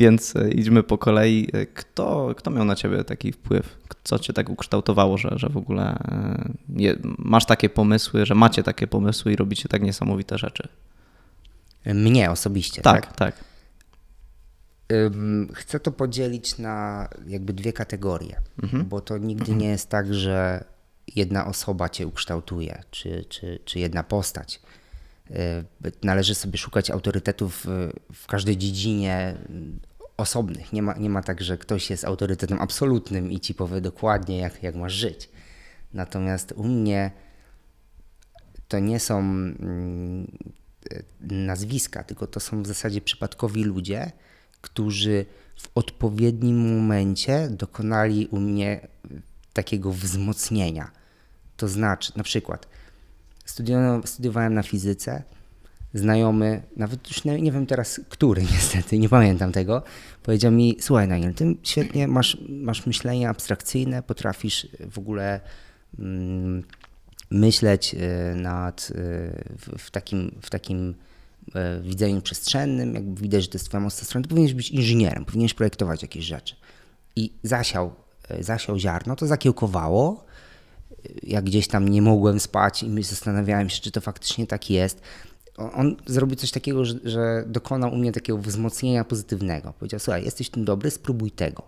Więc idźmy po kolei. Kto, kto miał na ciebie taki wpływ? Co cię tak ukształtowało, że, że w ogóle je, masz takie pomysły, że macie takie pomysły i robicie tak niesamowite rzeczy? Mnie osobiście, tak? Tak, tak. Chcę to podzielić na jakby dwie kategorie, mhm. bo to nigdy nie jest tak, że jedna osoba cię ukształtuje, czy, czy, czy jedna postać. Y, należy sobie szukać autorytetów w każdej dziedzinie osobnych. Nie ma, nie ma tak, że ktoś jest autorytetem absolutnym i ci powie dokładnie, jak, jak masz żyć. Natomiast u mnie to nie są mm, nazwiska, tylko to są w zasadzie przypadkowi ludzie, którzy w odpowiednim momencie dokonali u mnie takiego wzmocnienia. To znaczy, na przykład, studiowałem na fizyce, znajomy, nawet już nie, nie, wiem teraz który (laughs) niestety, nie pamiętam tego, powiedział mi, słuchaj Daniel, ty świetnie masz, masz myślenie abstrakcyjne, potrafisz w ogóle mm, myśleć y, nad, y, w, w, takim, w takim widzeniu przestrzennym, jakby widać, że to jest twoja mocna strona, to powinieneś być inżynierem, powinieneś projektować jakieś rzeczy. I zasiał, zasiał ziarno, to zakiełkowało, jak gdzieś tam nie mogłem spać i zastanawiałem się, czy to faktycznie tak jest. On zrobił coś takiego, że, że dokonał u mnie takiego wzmocnienia pozytywnego. Powiedział: Słuchaj, jesteś tym dobry, spróbuj tego.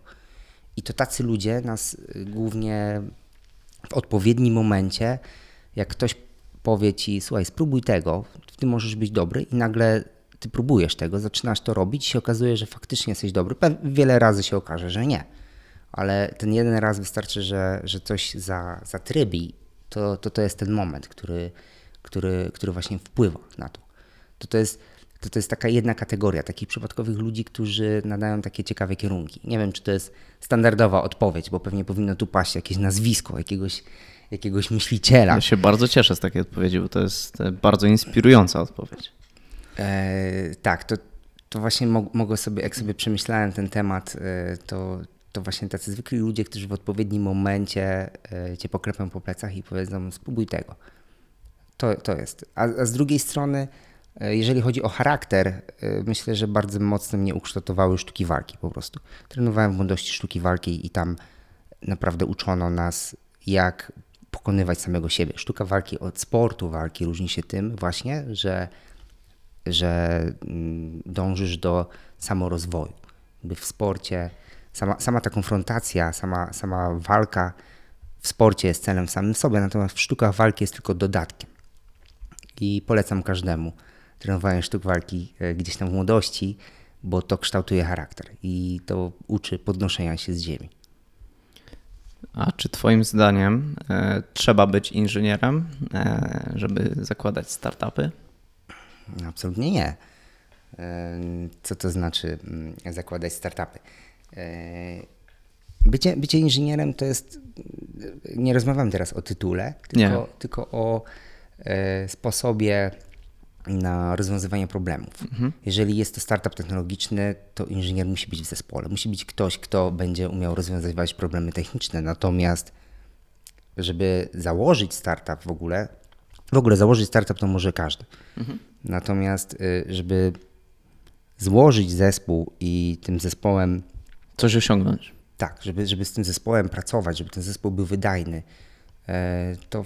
I to tacy ludzie nas głównie w odpowiednim momencie, jak ktoś powie ci: Słuchaj, spróbuj tego, ty możesz być dobry, i nagle ty próbujesz tego, zaczynasz to robić, i się okazuje, że faktycznie jesteś dobry. Wiele razy się okaże, że nie ale ten jeden raz wystarczy, że, że coś za, zatrybi, to, to to jest ten moment, który, który, który właśnie wpływa na to. To, to, jest, to, to jest taka jedna kategoria takich przypadkowych ludzi, którzy nadają takie ciekawe kierunki. Nie wiem, czy to jest standardowa odpowiedź, bo pewnie powinno tu paść jakieś nazwisko jakiegoś, jakiegoś myśliciela. Ja się bardzo cieszę z takiej odpowiedzi, bo to jest e, bardzo inspirująca odpowiedź. E, tak, to, to właśnie mogę sobie, jak sobie przemyślałem ten temat, e, to, to właśnie tacy zwykli ludzie, którzy w odpowiednim momencie e, cię poklepią po plecach i powiedzą spróbuj tego. To, to jest. A, a z drugiej strony, jeżeli chodzi o charakter, myślę, że bardzo mocno mnie ukształtowały sztuki walki po prostu. Trenowałem w młodości sztuki walki i tam naprawdę uczono nas, jak pokonywać samego siebie. Sztuka walki od sportu walki różni się tym właśnie, że, że mm, dążysz do samorozwoju. By w sporcie sama, sama ta konfrontacja, sama, sama walka w sporcie jest celem samym sobie, natomiast w sztukach walki jest tylko dodatkiem. I polecam każdemu trenowanie sztuk walki e, gdzieś tam w młodości, bo to kształtuje charakter i to uczy podnoszenia się z ziemi. A czy Twoim zdaniem e, trzeba być inżynierem, e, żeby zakładać startupy? Absolutnie nie. E, co to znaczy mm, zakładać startupy? E, bycie, bycie inżynierem to jest, nie rozmawiam teraz o tytule, tylko, tylko o e, sposobie na rozwiązywanie problemów. Mhm. Jeżeli jest to startup technologiczny, to inżynier musi być w zespole. Musi być ktoś, kto będzie umiał rozwiązywać problemy techniczne. Natomiast, żeby założyć startup w ogóle, w ogóle założyć startup to może każdy. Mhm. Natomiast, y, żeby złożyć zespół i tym zespołem Coś osiągnąć. Tak, żeby, żeby z tym zespołem pracować, żeby ten zespół był wydajny, e, to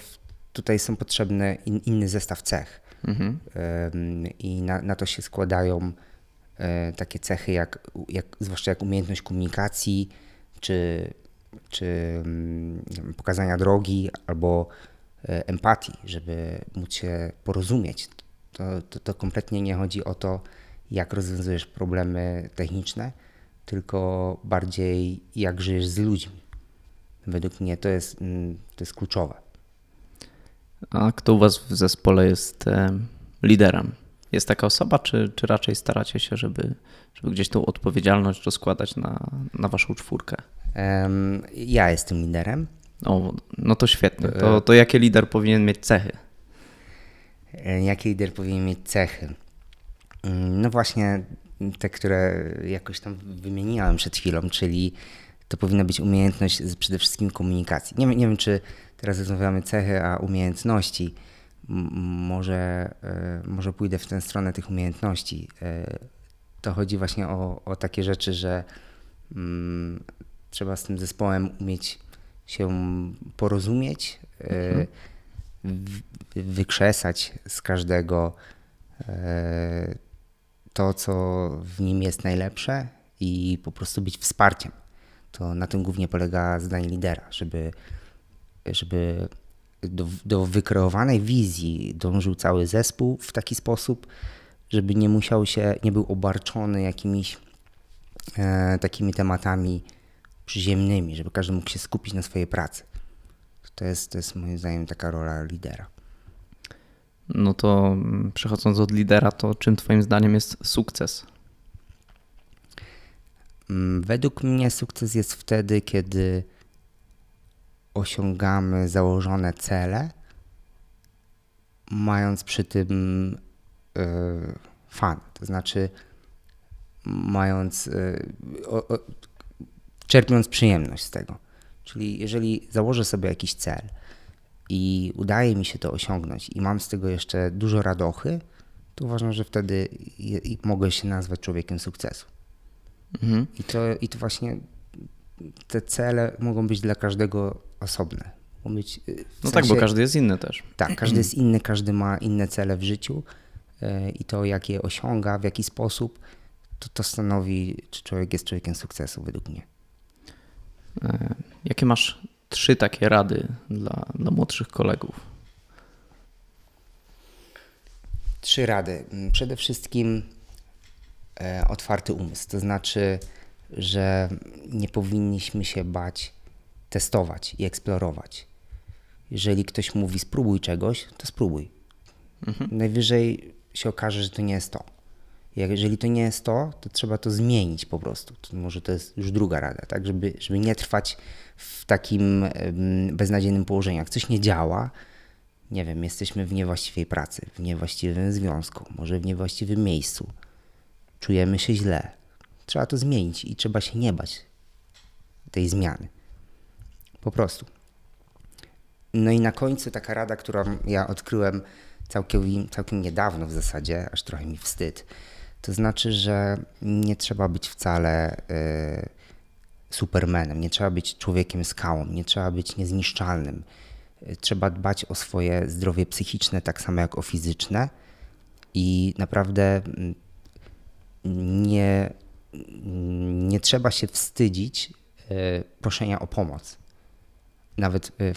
tutaj są potrzebne in, inny zestaw cech. Mhm. I na, na to się składają e, takie cechy, jak, jak, zwłaszcza jak umiejętność komunikacji, czy, czy mm, pokazania drogi, albo e, empatii, żeby móc się porozumieć. To, to, to kompletnie nie chodzi o to, jak rozwiązujesz problemy techniczne, tylko bardziej jak żyjesz z ludźmi. Według mnie to jest, mm, to jest kluczowe. A kto u Was w zespole jest liderem? Jest taka osoba, czy, czy raczej staracie się, żeby, żeby gdzieś tą odpowiedzialność rozkładać na, na Waszą czwórkę? Um, ja jestem liderem. O, no to świetnie. To, to jakie lider powinien mieć cechy? E, jakie lider powinien mieć cechy? Mm, no właśnie te, które jakoś tam wymieniłem przed chwilą, czyli to powinna być umiejętność przede wszystkim komunikacji. Nie, nie wiem, czy teraz rozmawiamy cechy, a umiejętności. może, e, może pójdę w tę stronę tych umiejętności. E, to chodzi właśnie o, o takie rzeczy, że mm, trzeba z tym zespołem umieć się porozumieć, mhm. w, wykrzesać z każdego e, to, co w nim jest najlepsze i po prostu być wsparciem. To na tym głównie polega zadanie lidera, żeby, żeby do, do wykreowanej wizji dążył cały zespół w taki sposób, żeby nie musiał się, nie był obarczony jakimiś e, takimi tematami przyziemnymi, żeby każdy mógł się skupić na swojej pracy. To jest, to jest moim zdaniem taka rola lidera. No to mm, przechodząc od lidera, to czym Twoim zdaniem jest sukces? Mm, według mnie sukces jest wtedy, kiedy osiągamy założone cele, mając przy tym yy, fan. To znaczy, mając, yy, o, o, czerpiąc przyjemność z tego. Czyli jeżeli założę sobie jakiś cel i udaje mi się to osiągnąć i mam z tego jeszcze dużo radochy, to uważam, że wtedy mogę się nazwać człowiekiem sukcesu. Mhm. I, to, I to właśnie te cele mogą być dla każdego osobne. Y, no sensie, tak, bo każdy jest inny też. Tak, każdy jest inny, każdy ma inne cele w życiu y, i to, jak je osiąga, w jaki sposób, to, to stanowi, czy człowiek jest człowiekiem sukcesu, według mnie. E, jakie masz trzy takie rady dla, dla młodszych kolegów? Trzy rady. Mm, przede wszystkim e, otwarty umysł, to znaczy, że nie powinniśmy się bać testować i eksplorować. Jeżeli ktoś mówi spróbuj czegoś, to spróbuj. Mhm. Najwyżej się okaże, że to nie jest to. Jeżeli to nie jest to, to trzeba to zmienić po prostu. To może to jest już druga rada, tak? Żeby, żeby nie trwać w takim beznadziejnym położeniu. Jak coś nie działa, nie wiem, jesteśmy w niewłaściwej pracy, w niewłaściwym związku, może w niewłaściwym miejscu, czujemy się źle. Trzeba to zmienić i trzeba się nie bać tej zmiany. Po prostu. No i na końcu taka rada, którą ja odkryłem całkiem, całkiem niedawno w zasadzie, aż trochę mi wstyd. To znaczy, że nie trzeba być wcale y, supermanem, nie trzeba być człowiekiem skałą, nie trzeba być niezniszczalnym. Trzeba dbać o swoje zdrowie psychiczne tak samo jak o fizyczne i naprawdę mm, nie, nie trzeba się wstydzić y, proszenia o pomoc nawet y,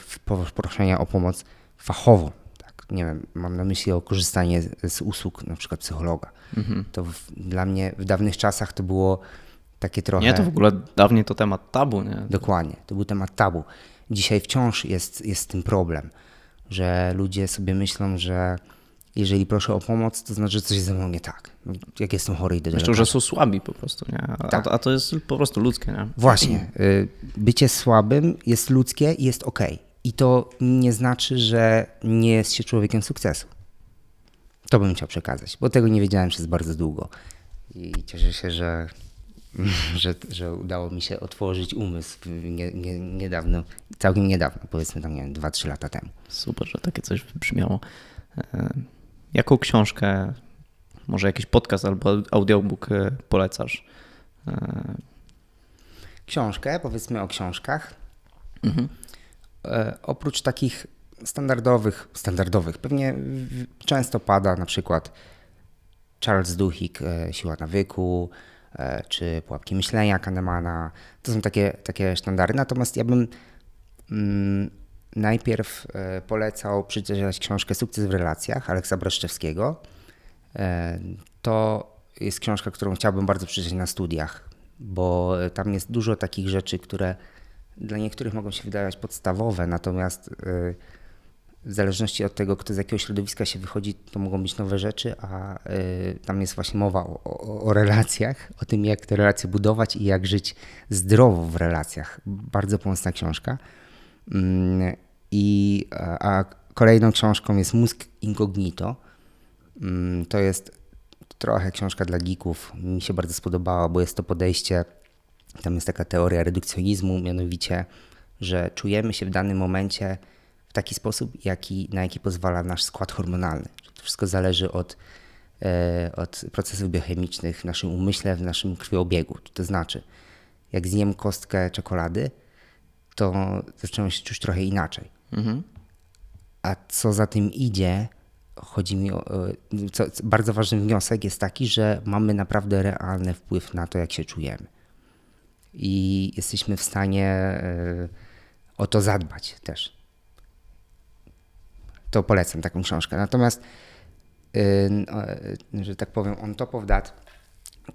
proszenia o pomoc fachową. Tak? Nie wiem, mam na myśli o korzystanie z, z usług na przykład psychologa. Mhm. To w, dla mnie w dawnych czasach to było takie trochę... Nie, to w ogóle dawniej to temat tabu, nie? Dokładnie, to był temat tabu. Dzisiaj wciąż jest, jest tym problem, że ludzie sobie myślą, że jeżeli proszę o pomoc, to znaczy, że coś ze mną nie tak. No, jak jestem chory, do Myślę, że są słabi po prostu, nie? A, tak. a, to jest po prostu ludzkie, nie? Właśnie. Y, bycie słabym jest ludzkie i jest ok. I to nie znaczy, że nie jest się człowiekiem sukcesu. To bym chciał przekazać, bo tego nie wiedziałem przez bardzo długo. I cieszę się, że, (laughs) że, że udało mi się otworzyć umysł nie, nie, niedawno, całkiem niedawno, powiedzmy tam, nie wiem, 2-3 lata temu. Super, że takie coś wybrzmiało. Jaką książkę, może jakiś podcast albo audiobook e, polecasz? E, książkę, powiedzmy o książkach. Mhm. E, oprócz takich standardowych, standardowych, pewnie często pada na przykład Charles Duhigg, Siła nawyku, czy Pułapki myślenia Kahnemana. To są takie, takie sztandary. Natomiast ja bym mm, najpierw e, polecał przeczytać książkę Sukces w relacjach Aleksa Braszczewskiego. E, to jest książka, którą chciałbym bardzo przeczytać na studiach, bo tam jest dużo takich rzeczy, które dla niektórych mogą się wydawać podstawowe, natomiast e, w zależności od tego, kto z jakiego środowiska się wychodzi, to mogą być nowe rzeczy, a tam jest właśnie mowa o, o, o, relacjach, o tym, jak te relacje budować i jak żyć zdrowo w relacjach. Bardzo pomocna książka. Mm, I, a kolejną książką jest Mózg Incognito. Mm, to jest trochę książka dla geeków. Mi się bardzo spodobała, bo jest to podejście, tam jest taka teoria redukcjonizmu, mianowicie, że czujemy się w danym momencie w taki sposób, jaki, na jaki pozwala nasz skład hormonalny. To wszystko zależy od e, od procesów biochemicznych w naszym umyśle, w naszym krwiobiegu. To znaczy, jak zjem kostkę czekolady, to zaczynam się czuć trochę inaczej. Mhm. A co za tym idzie, chodzi mi o. Co, bardzo ważny wniosek jest taki, że mamy naprawdę realny wpływ na to, jak się czujemy. I jesteśmy w stanie e, o to zadbać też. To polecam taką książkę. Natomiast, yy, że tak powiem, on top of that,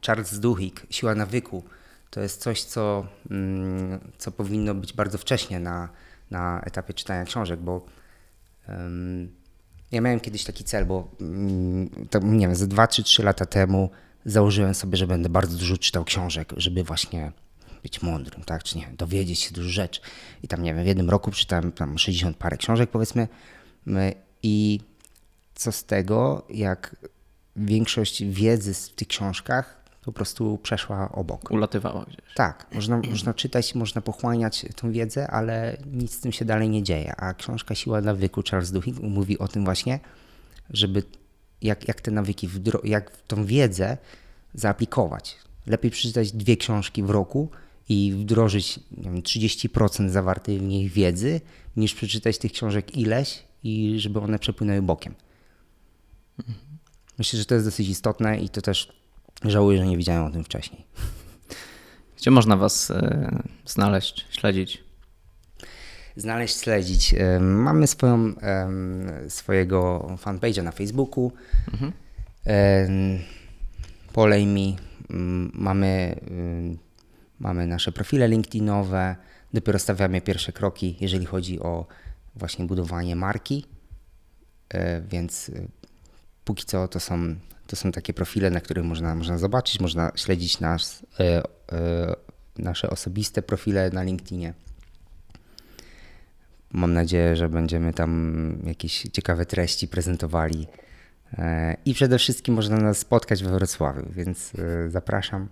Charles Duhigg, Siła nawyku, to jest coś, co, yy, co powinno być bardzo wcześnie na, na etapie czytania książek, bo yy, ja miałem kiedyś taki cel, bo to, nie wiem, ze 2 czy 3 lata temu założyłem sobie, że będę bardzo dużo czytał książek, żeby właśnie być mądrym, tak, czy nie, dowiedzieć się dużo rzeczy. I tam, nie wiem, w jednym roku czytałem tam 60 parę książek, powiedzmy, i co z tego, jak większość wiedzy w tych książkach po prostu przeszła obok. Ulatywała gdzieś. Tak, można, można czytać, można pochłaniać tą wiedzę, ale nic z tym się dalej nie dzieje. A książka Siła nawyku Charles Duhigg mówi o tym właśnie, żeby jak, jak te nawyki, jak tą wiedzę zaaplikować. Lepiej przeczytać dwie książki w roku i wdrożyć wiem, 30% zawartej w nich wiedzy, niż przeczytać tych książek ileś i żeby one przepłynęły bokiem. Myślę, że to jest dosyć istotne i to też żałuję, że nie widziałem o tym wcześniej. Gdzie można Was e, znaleźć, śledzić? Znaleźć, śledzić. E, mamy swoją, swojego fanpage'a na Facebooku. Mhm. Polej mi. Mamy, mamy nasze profile LinkedInowe. Dopiero stawiamy pierwsze kroki, jeżeli chodzi o właśnie budowanie marki, e, więc póki co to są, to są takie profile, na których można, można zobaczyć, można śledzić nas, e, nasze osobiste profile na LinkedInie. Mam nadzieję, że będziemy tam jakieś ciekawe treści prezentowali. I przede wszystkim można nas spotkać we Wrocławiu, więc zapraszam.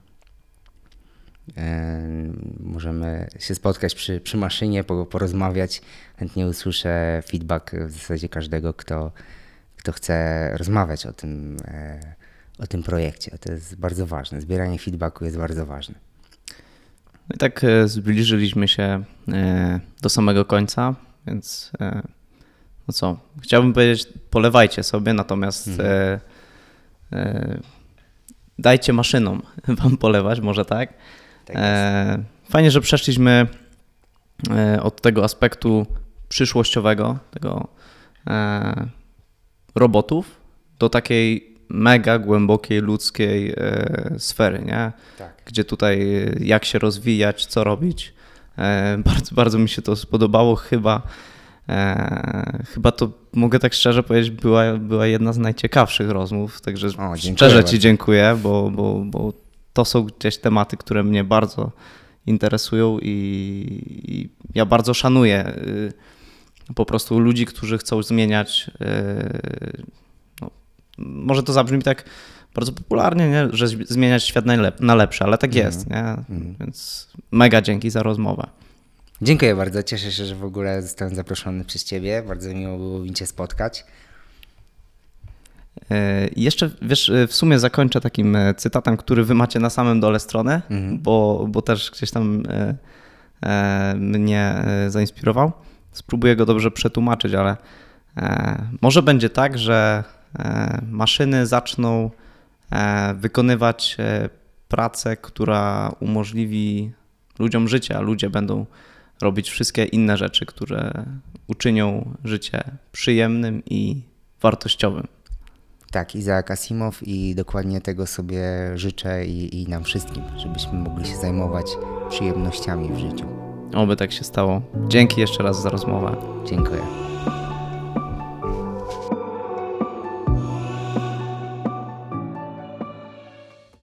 Możemy się spotkać przy, przy maszynie, porozmawiać. Chętnie usłyszę feedback w zasadzie każdego, kto, kto chce rozmawiać o tym, e, o tym projekcie. To jest bardzo ważne. Zbieranie feedbacku jest bardzo ważne. No i tak e, zbliżyliśmy się e, do samego końca, więc no co, chciałbym powiedzieć, polewajcie sobie, natomiast mhm. dajcie maszynom (laughs) wam polewać, może tak. Tak fajnie, że przeszliśmy od tego aspektu przyszłościowego, tego robotów, do takiej mega głębokiej ludzkiej sfery, nie? Tak. Gdzie tutaj jak się rozwijać, co robić. Bardzo, bardzo mi się to spodobało. Chyba, chyba to mogę tak szczerze powiedzieć, była, była jedna z najciekawszych rozmów. Także o, szczerze bardzo. Ci dziękuję, bo, bo, bo to są gdzieś tematy, które mnie bardzo interesują i, i ja bardzo szanuję y, po prostu ludzi, którzy chcą zmieniać. Y, no, może to zabrzmi tak bardzo popularnie, nie? że zmieniać świat na lepsze, ale tak mm. jest. Nie? Mm. Więc mega dzięki za rozmowę. Dziękuję bardzo. Cieszę się, że w ogóle zostałem zaproszony przez Ciebie. Bardzo miło było mi Cię spotkać. E, jeszcze, wiesz, e, w sumie zakończę takim e, cytatem, który wy macie na samym dole strony, mhm. bo, bo też gdzieś tam mnie zainspirował. Spróbuję go dobrze przetłumaczyć, ale może będzie tak, że maszyny zaczną wykonywać pracę, która umożliwi ludziom życie, a ludzie będą robić wszystkie inne rzeczy, które uczynią życie przyjemnym i wartościowym. Tak, Izaak Asimow i dokładnie tego sobie życzę i, i nam wszystkim, żebyśmy mogli się zajmować przyjemnościami w życiu. Oby tak się stało. Dzięki jeszcze raz za rozmowę. Dziękuję.